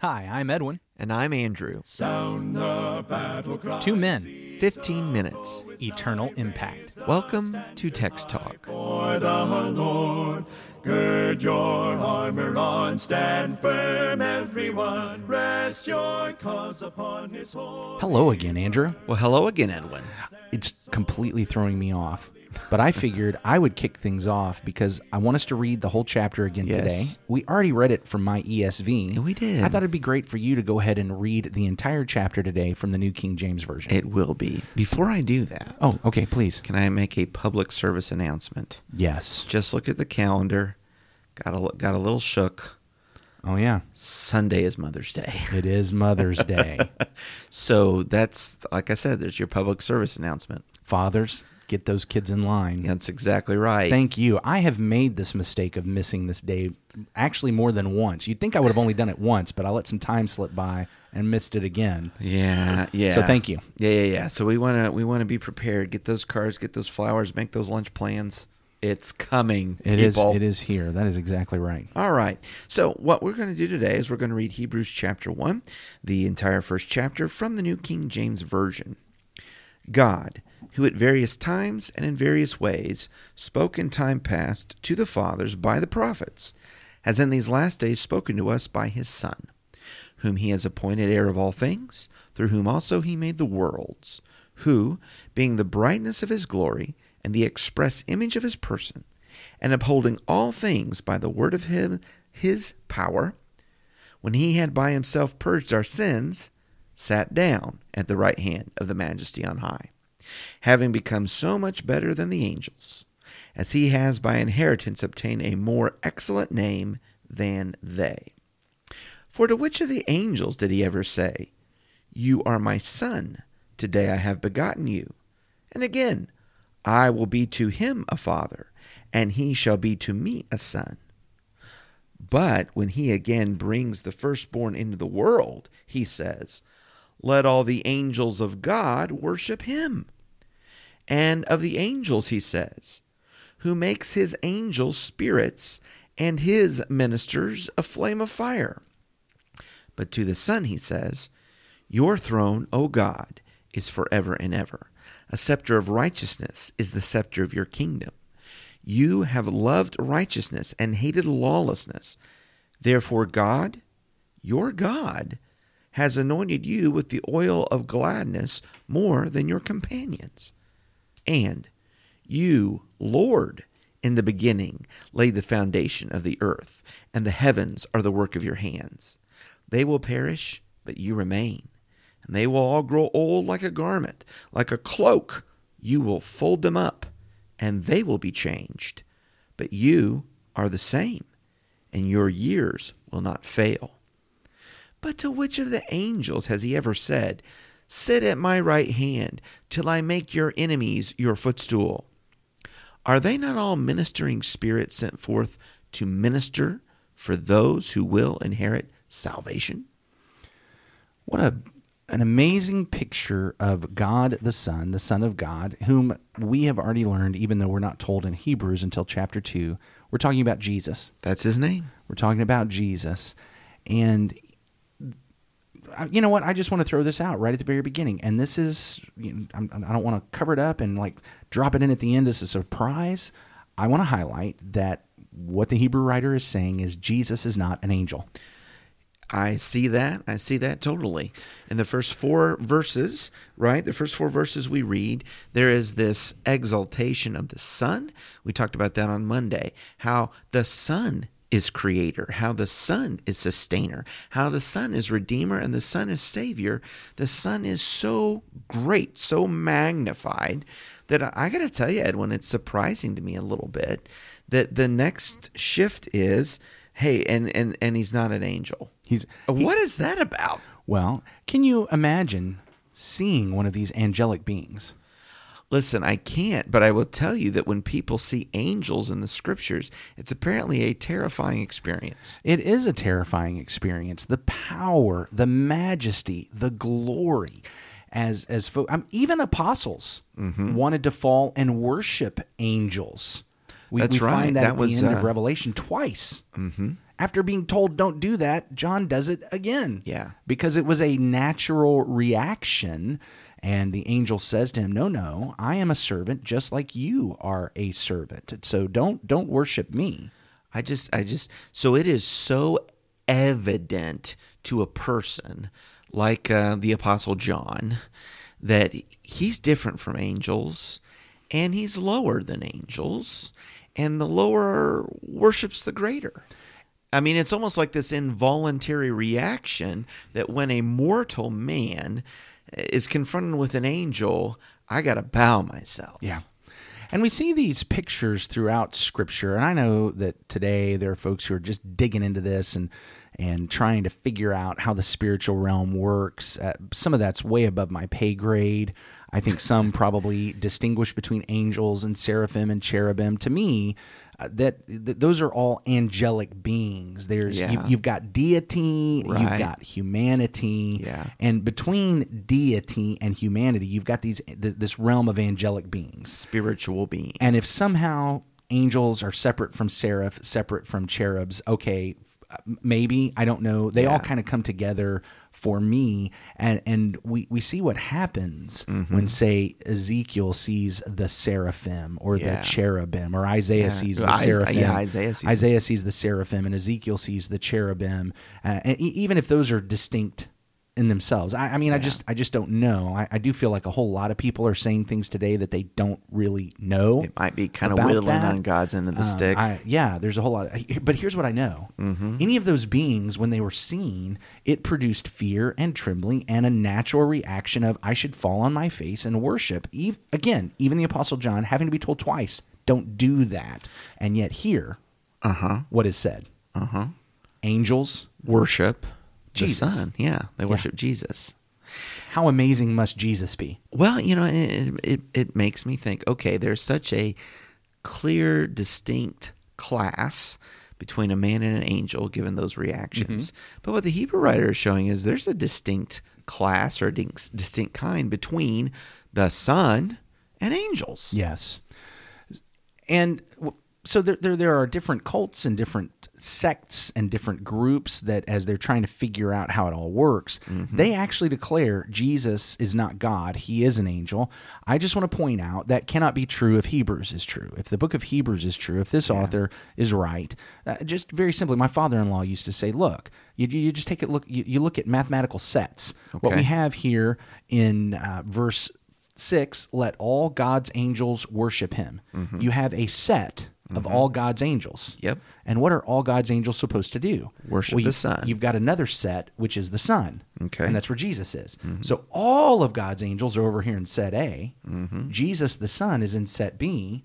Hi, I'm Edwin. And I'm Andrew. Sound the battle cry. Two men, 15 minutes. eternal impact. Welcome to Text Talk. For the Lord, gird your armor on, stand firm, everyone. Rest your cause upon His horn. Hello again, Andrew. Well, hello again, Edwin. It's completely throwing me off. But I figured I would kick things off because I want us to read the whole chapter again Yes. today. We already read it from my ESV. We did. I thought it'd be great for you to go ahead and read the entire chapter today from the New King James Version. It will be. Before I do that, oh, okay, please. can I make a public service announcement? Yes. Just look at the calendar. Got a, got a little shook. Oh, yeah. Sunday is Mother's Day. It is Mother's Day. So that's, like I said, there's your public service announcement. Fathers, get those kids in line. That's exactly right. Thank you. I have made this mistake of missing this day actually more than once. You'd think I would have only done it once, but I let some time slip by and missed it again. Yeah, yeah. So thank you. Yeah, yeah, yeah. So we want to we want to be prepared. Get those cards, get those flowers, make those lunch plans. It's coming. It is. It is here. That is exactly right. All right. So what we're going to do today is we're going to read Hebrews chapter 1, the entire first chapter from the New King James Version. God, who at various times and in various ways spoke in time past to the fathers by the prophets, has in these last days spoken to us by his Son, whom he has appointed heir of all things, through whom also he made the worlds, who, being the brightness of his glory and the express image of his person, and upholding all things by the word of him, his power, when he had by himself purged our sins, sat down at the right hand of the majesty on high, having become so much better than the angels, as he has by inheritance obtained a more excellent name than they. For to which of the angels did he ever say, You are my son, today I have begotten you? And again, I will be to him a father, and he shall be to me a son. But when he again brings the firstborn into the world, he says, Let all the angels of God worship him. And of the angels, he says, Who makes his angels spirits and his ministers a flame of fire. But to the Son, he says, Your throne, O God, is forever and ever. A scepter of righteousness is the scepter of your kingdom. You have loved righteousness and hated lawlessness. Therefore, God, your God, has anointed you with the oil of gladness more than your companions. And you, Lord, in the beginning laid the foundation of the earth, and the heavens are the work of your hands. They will perish, but you remain. And they will all grow old like a garment, like a cloak. You will fold them up, and they will be changed. But you are the same, and your years will not fail. But to which of the angels has he ever said, Sit at my right hand till I make your enemies your footstool? Are they not all ministering spirits sent forth to minister for those who will inherit salvation? What a an amazing picture of God the Son, the Son of God, whom we have already learned, even though we're not told in Hebrews until chapter two. We're talking about Jesus. That's his name. We're talking about Jesus, and you know what? I just want to throw this out right at the very beginning, and this is you know, I'm, I don't want to cover it up and like drop it in at the end as a surprise. I want to highlight that what the Hebrew writer is saying is Jesus is not an angel. I see that. I see that totally. In the first four verses, right? The first four verses we read, there is this exaltation of the Son. We talked about that on Monday. How the Son is creator, how the Son is sustainer, how the Son is redeemer, and the Son is savior. The Son is so great, so magnified that I, I got to tell you, Edwin, it's surprising to me a little bit that the next shift is, hey, and and and he's not an angel. He's uh, he- What is that about? well. Can you imagine seeing one of these angelic beings? Listen, I can't, but I will tell you that when people see angels in the scriptures, it's apparently a terrifying experience. It is a terrifying experience. The power, the majesty, the glory. As as fo- um, even apostles Mm-hmm. wanted to fall and worship angels. We, That's we right. find that, That at was, the end uh, of Revelation twice. Mm-hmm. after being told don't do that, John does it again. Yeah. Because it was a natural reaction. And the angel says to him, No, no, I am a servant just like you are a servant. So don't don't worship me. I just, I just, so it is so evident to a person like uh, the Apostle John that he's different from angels and he's lower than angels, and the lower worships the greater. I mean, it's almost like this involuntary reaction that when a mortal man is confronted with an angel, I got to bow myself. Yeah. And we see these pictures throughout Scripture. And I know that today there are folks who are just digging into this and and trying to figure out how the spiritual realm works. Uh, some of that's way above my pay grade. I think some probably distinguish between angels and seraphim and cherubim. To me, that, that those are all angelic beings. There's Yeah. you, you've got deity, you've got humanity, Yeah. and between deity and humanity, you've got these th- this realm of angelic beings. Spiritual being. And if somehow angels are separate from seraph, separate from cherubs, okay, uh, maybe I don't know. They all kind of come together for me, and and we we see what happens Mm-hmm. when say Ezekiel sees the seraphim or Yeah. the cherubim, or Isaiah Yeah. sees the seraphim. yeah, Isaiah sees Isaiah sees the seraphim, and Ezekiel sees the cherubim. Uh, and e- even if those are distinct in themselves. I, I mean, I just I just don't know. I, I do feel like a whole lot of people are saying things today that they don't really know. It might be kind of whittling that. on God's end of the Um, stick. I, yeah, there's a whole lot. but here's what I know: Mm-hmm. any of those beings, when they were seen, it produced fear and trembling and a natural reaction of I should fall on my face and worship. Eve, again, even the Apostle John having to be told twice, "Don't do that," and yet here, Uh huh. what is said: Uh huh. angels. Worship the Jesus. Son. Yeah, they worship Jesus. How amazing must Jesus be? Well, you know, it, it it makes me think. Okay, there's such a clear, distinct class between a man and an angel, given those reactions. Mm-hmm. But what the Hebrew writer is showing is there's a distinct class or distinct kind between the Son and angels. Yes. And w- so there, there, there are different cults and different sects and different groups that, as they're trying to figure out how it all works, they actually declare Jesus is not God. He is an angel. I just want to point out that cannot be true if Hebrews is true. If the book of Hebrews is true, if this author is right, uh, just very simply, my father in law used to say, look, you, you just take a look, you, you look at mathematical sets. What we have here in uh, verse 6 let all God's angels worship him. You have a set of all God's angels. Yep. And what are all God's angels supposed to do? Worship you- the Son. You've got another set, which is the Son. Okay. And that's where Jesus is. So all of God's angels are over here in set A. Mm-hmm. Jesus, the Son, is in set B.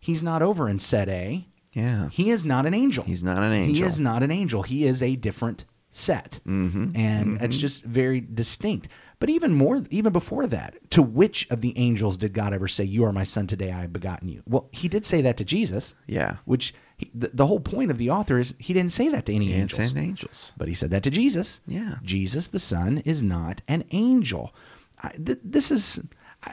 He's not over in set A. Yeah. He is not an angel. He's not an angel. He is not an angel. He is a different set, mm-hmm. and it's just very distinct. But even more, even before that, to which of the angels did God ever say, "You are my son; today I have begotten you"? Well, He did say that to Jesus. Yeah. Which he, the, the whole point of the author is he didn't say that to any He didn't angels, say angels. but he said that to Jesus. Yeah. Jesus the Son is not an angel. I, th- this is.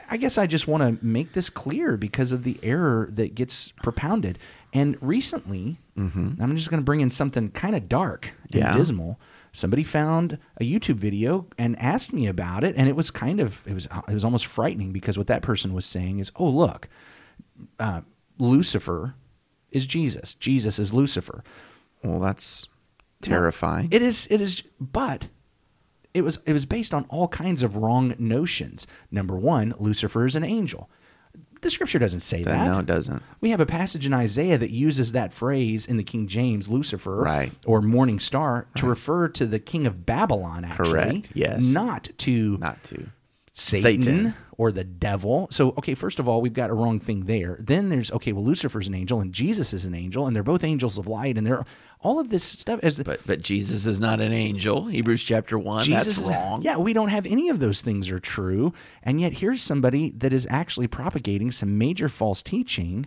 I- guess I just want to make this clear because of the error that gets propounded. And recently, I'm just going to bring in something kind of dark and Mm-hmm. Yeah. dismal. Somebody found a YouTube video and asked me about it, and it was kind of it was it was almost frightening because what that person was saying is, "Oh, look, uh, Lucifer is Jesus. Jesus is Lucifer." Well, that's terrifying. It is. It is. But it was. It was based on all kinds of wrong notions. Number one, Lucifer is an angel. The scripture doesn't say that. no, it doesn't. We have a passage in Isaiah that uses that phrase in the King James, Lucifer, Right. or morning star, to refer to the king of Babylon. Actually, Correct, yes. not to Not to. Satan, Satan. or the devil. So, okay, first of all, we've got a wrong thing there. Then there's okay, well, Lucifer's an angel and Jesus is an angel, and they're both angels of light, and they're all of this stuff. As But but Jesus is not an angel. Hebrews chapter one. Jesus that's is- wrong. Yeah, we don't have any of those things are true. And yet here's somebody that is actually propagating some major false teaching.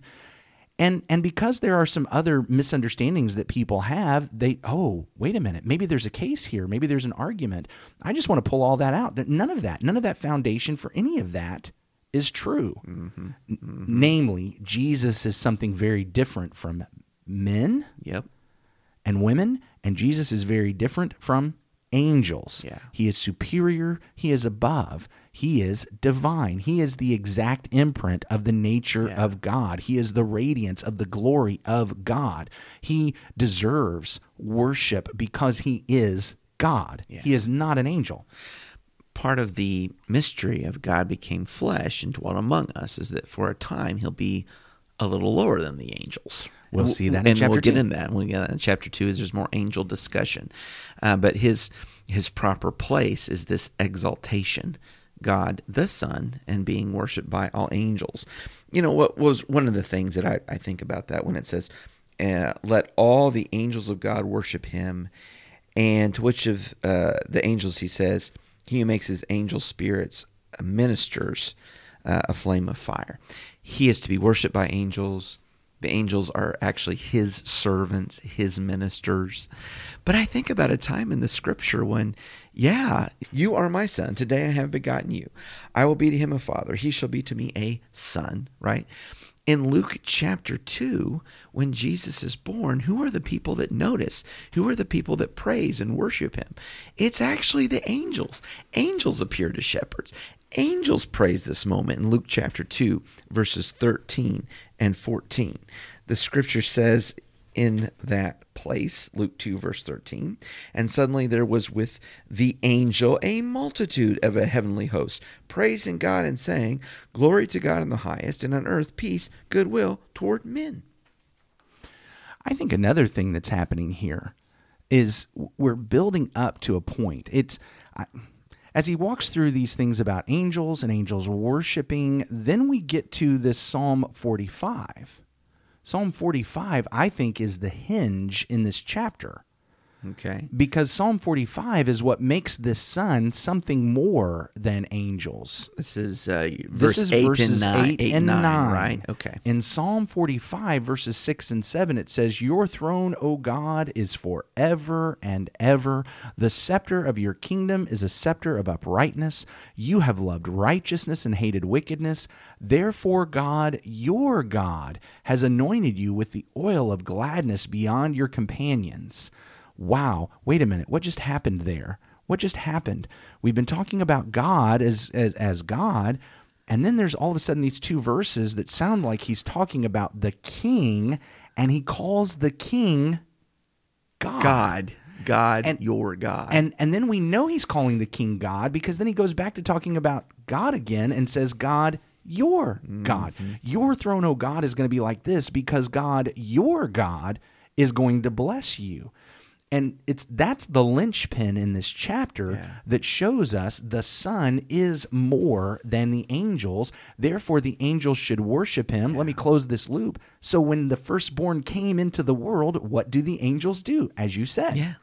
And and because there are some other misunderstandings that people have, they oh, wait a minute, maybe there's a case here, maybe there's an argument. I just want to pull all that out. None of that, none of that foundation for any of that is true. Mm-hmm. N- mm-hmm. Namely, Jesus is something very different from men Yep. and women And Jesus is very different from angels. Yeah. He is superior, he is above. He is divine. He is the exact imprint of the nature Yeah. of God. He is the radiance of the glory of God. He deserves worship because he is God. He is not an angel. part of the mystery of God became flesh and dwelt among us is that for a time he'll be a little lower than the angels. We'll see that in and chapter we'll get two. in that. We'll get that in chapter two. As there's more angel discussion, uh, but his his proper place is this exaltation, God the Son, and being worshipped by all angels. You know what was one of the things that I, I think about that when it says, uh, "Let all the angels of God worship Him," and to which of uh, the angels he says, "He who makes his angel spirits ministers uh, a flame of fire." He is to be worshipped by angels. The angels are actually his servants, his ministers. But I think about a time in the scripture when, yeah, you are my son. Today I have begotten you. I will be to him a father. He shall be to me a son, right? In Luke chapter 2, when Jesus is born, who are the people that notice? Who are the people that praise and worship him? It's actually the angels. Angels appear to shepherds. Angels praise this moment in Luke chapter 2, verses 13 and 14. The scripture says in that place, Luke 2, verse 13, and suddenly there was with the angel a multitude of a heavenly host, praising God and saying, Glory to God in the highest, and on earth peace, goodwill toward men. I think another thing that's happening here is we're building up to a point. It's I, as he walks through these things about angels and angels worshiping, then we get to this Psalm 45. Psalm 45, I think, is the hinge in this chapter Okay. because Psalm 45 is what makes this son something more than angels. This is uh, verse This is 8 verses and 9. eight eight and nine, nine. right? Okay. In Psalm 45, verses 6 and 7, it says, Your throne, O God, is forever and ever. The scepter of your kingdom is a scepter of uprightness. You have loved righteousness and hated wickedness. Therefore, God, your God, has anointed you with the oil of gladness beyond your companions. Wow, wait a minute. What just happened there? What just happened? We've been talking about God as, as, as God, and then there's all of a sudden these two verses that sound like he's talking about the king, and he calls the king God. God. God, And- your God. And and then we know he's calling the king God because then he goes back to talking about God again and says, God, your God. Mm-hmm. Your throne, oh God, is going to be like this because God, your God, is going to bless you. And it's that's the linchpin in this chapter Yeah. that shows us the Son is more than the angels. Therefore, the angels should worship him. Let me close this loop. So, when the firstborn came into the world, what do the angels do? As you said, Yeah.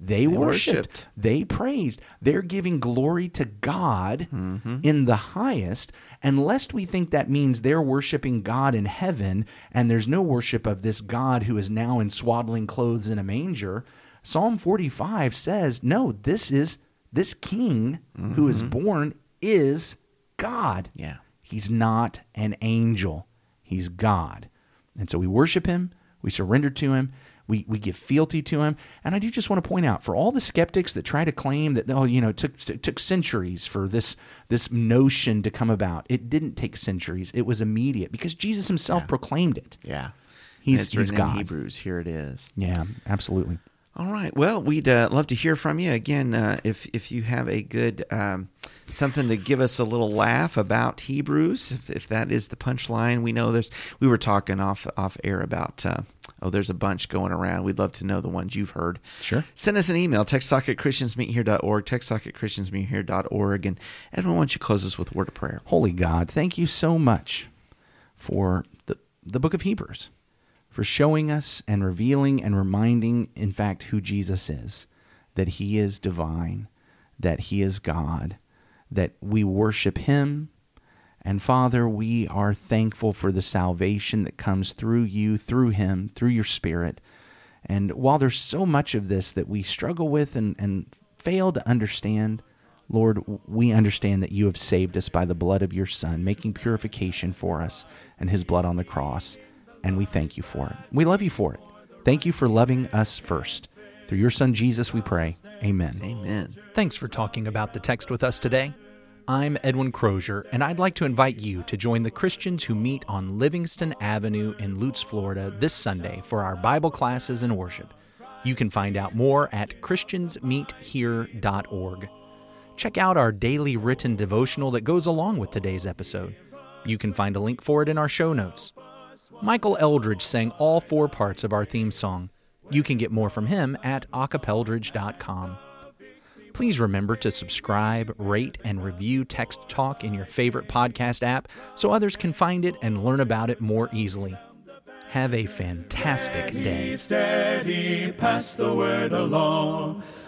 they, worshiped. worshiped. They praised. They're giving glory to God mm-hmm. in the highest. And lest we think that means they're worshiping God in heaven and there's no worship of this God who is now in swaddling clothes in a manger, Psalm 45 says, no, this is this king who is mm-hmm. born is God. Yeah. He's not an angel. He's God. And so we worship him, we surrender to him, we, we give fealty to him. And I do just want to point out for all the skeptics that try to claim that, oh, you know, it took, it took centuries for this, this notion to come about, it didn't take centuries. It was immediate because Jesus himself proclaimed it. yeah. He's- he's God. Hebrews. Here it is. Yeah, absolutely. All right. Well, we'd uh, love to hear from you again. Uh, if if you have a good um, something to give us a little laugh about Hebrews, if, if that is the punchline, we know there's. We were talking off off air about. Uh, oh, there's a bunch going around. We'd love to know the ones you've heard. Sure. Send us an email. Text talk at christiansmeethere.org. Text talk at christiansmeethere.org. And Edwin, why don't you close us with a word of prayer? Holy God, thank you so much for the, the book of Hebrews, for showing us and revealing and reminding, in fact, who Jesus is, that he is divine, that he is God, that we worship him. And Father, we are thankful for the salvation that comes through you, through him, through your Spirit. And while there's so much of this that we struggle with and, and fail to understand, Lord, we understand that you have saved us by the blood of your Son, making purification for us and his blood on the cross. And we thank you for it. We love you for it. Thank you for loving us first. Through your Son Jesus, we pray. Amen. Amen. Thanks for talking about the text with us today. I'm Edwin Crozier, and I'd like to invite you to join the Christians who meet on Livingston Avenue in Lutz, Florida this Sunday for our Bible classes and worship. You can find out more at ChristiansMeetHere.org. Check out our daily written devotional that goes along with today's episode. You can find a link for it in our show notes. Michael Eldridge sang all four parts of our theme song. You can get more from him at acapeldridge.com. Please remember to subscribe, rate, and review Text Talk in your favorite podcast app so others can find it and learn about it more easily. Have a fantastic day. Steady, pass the word along.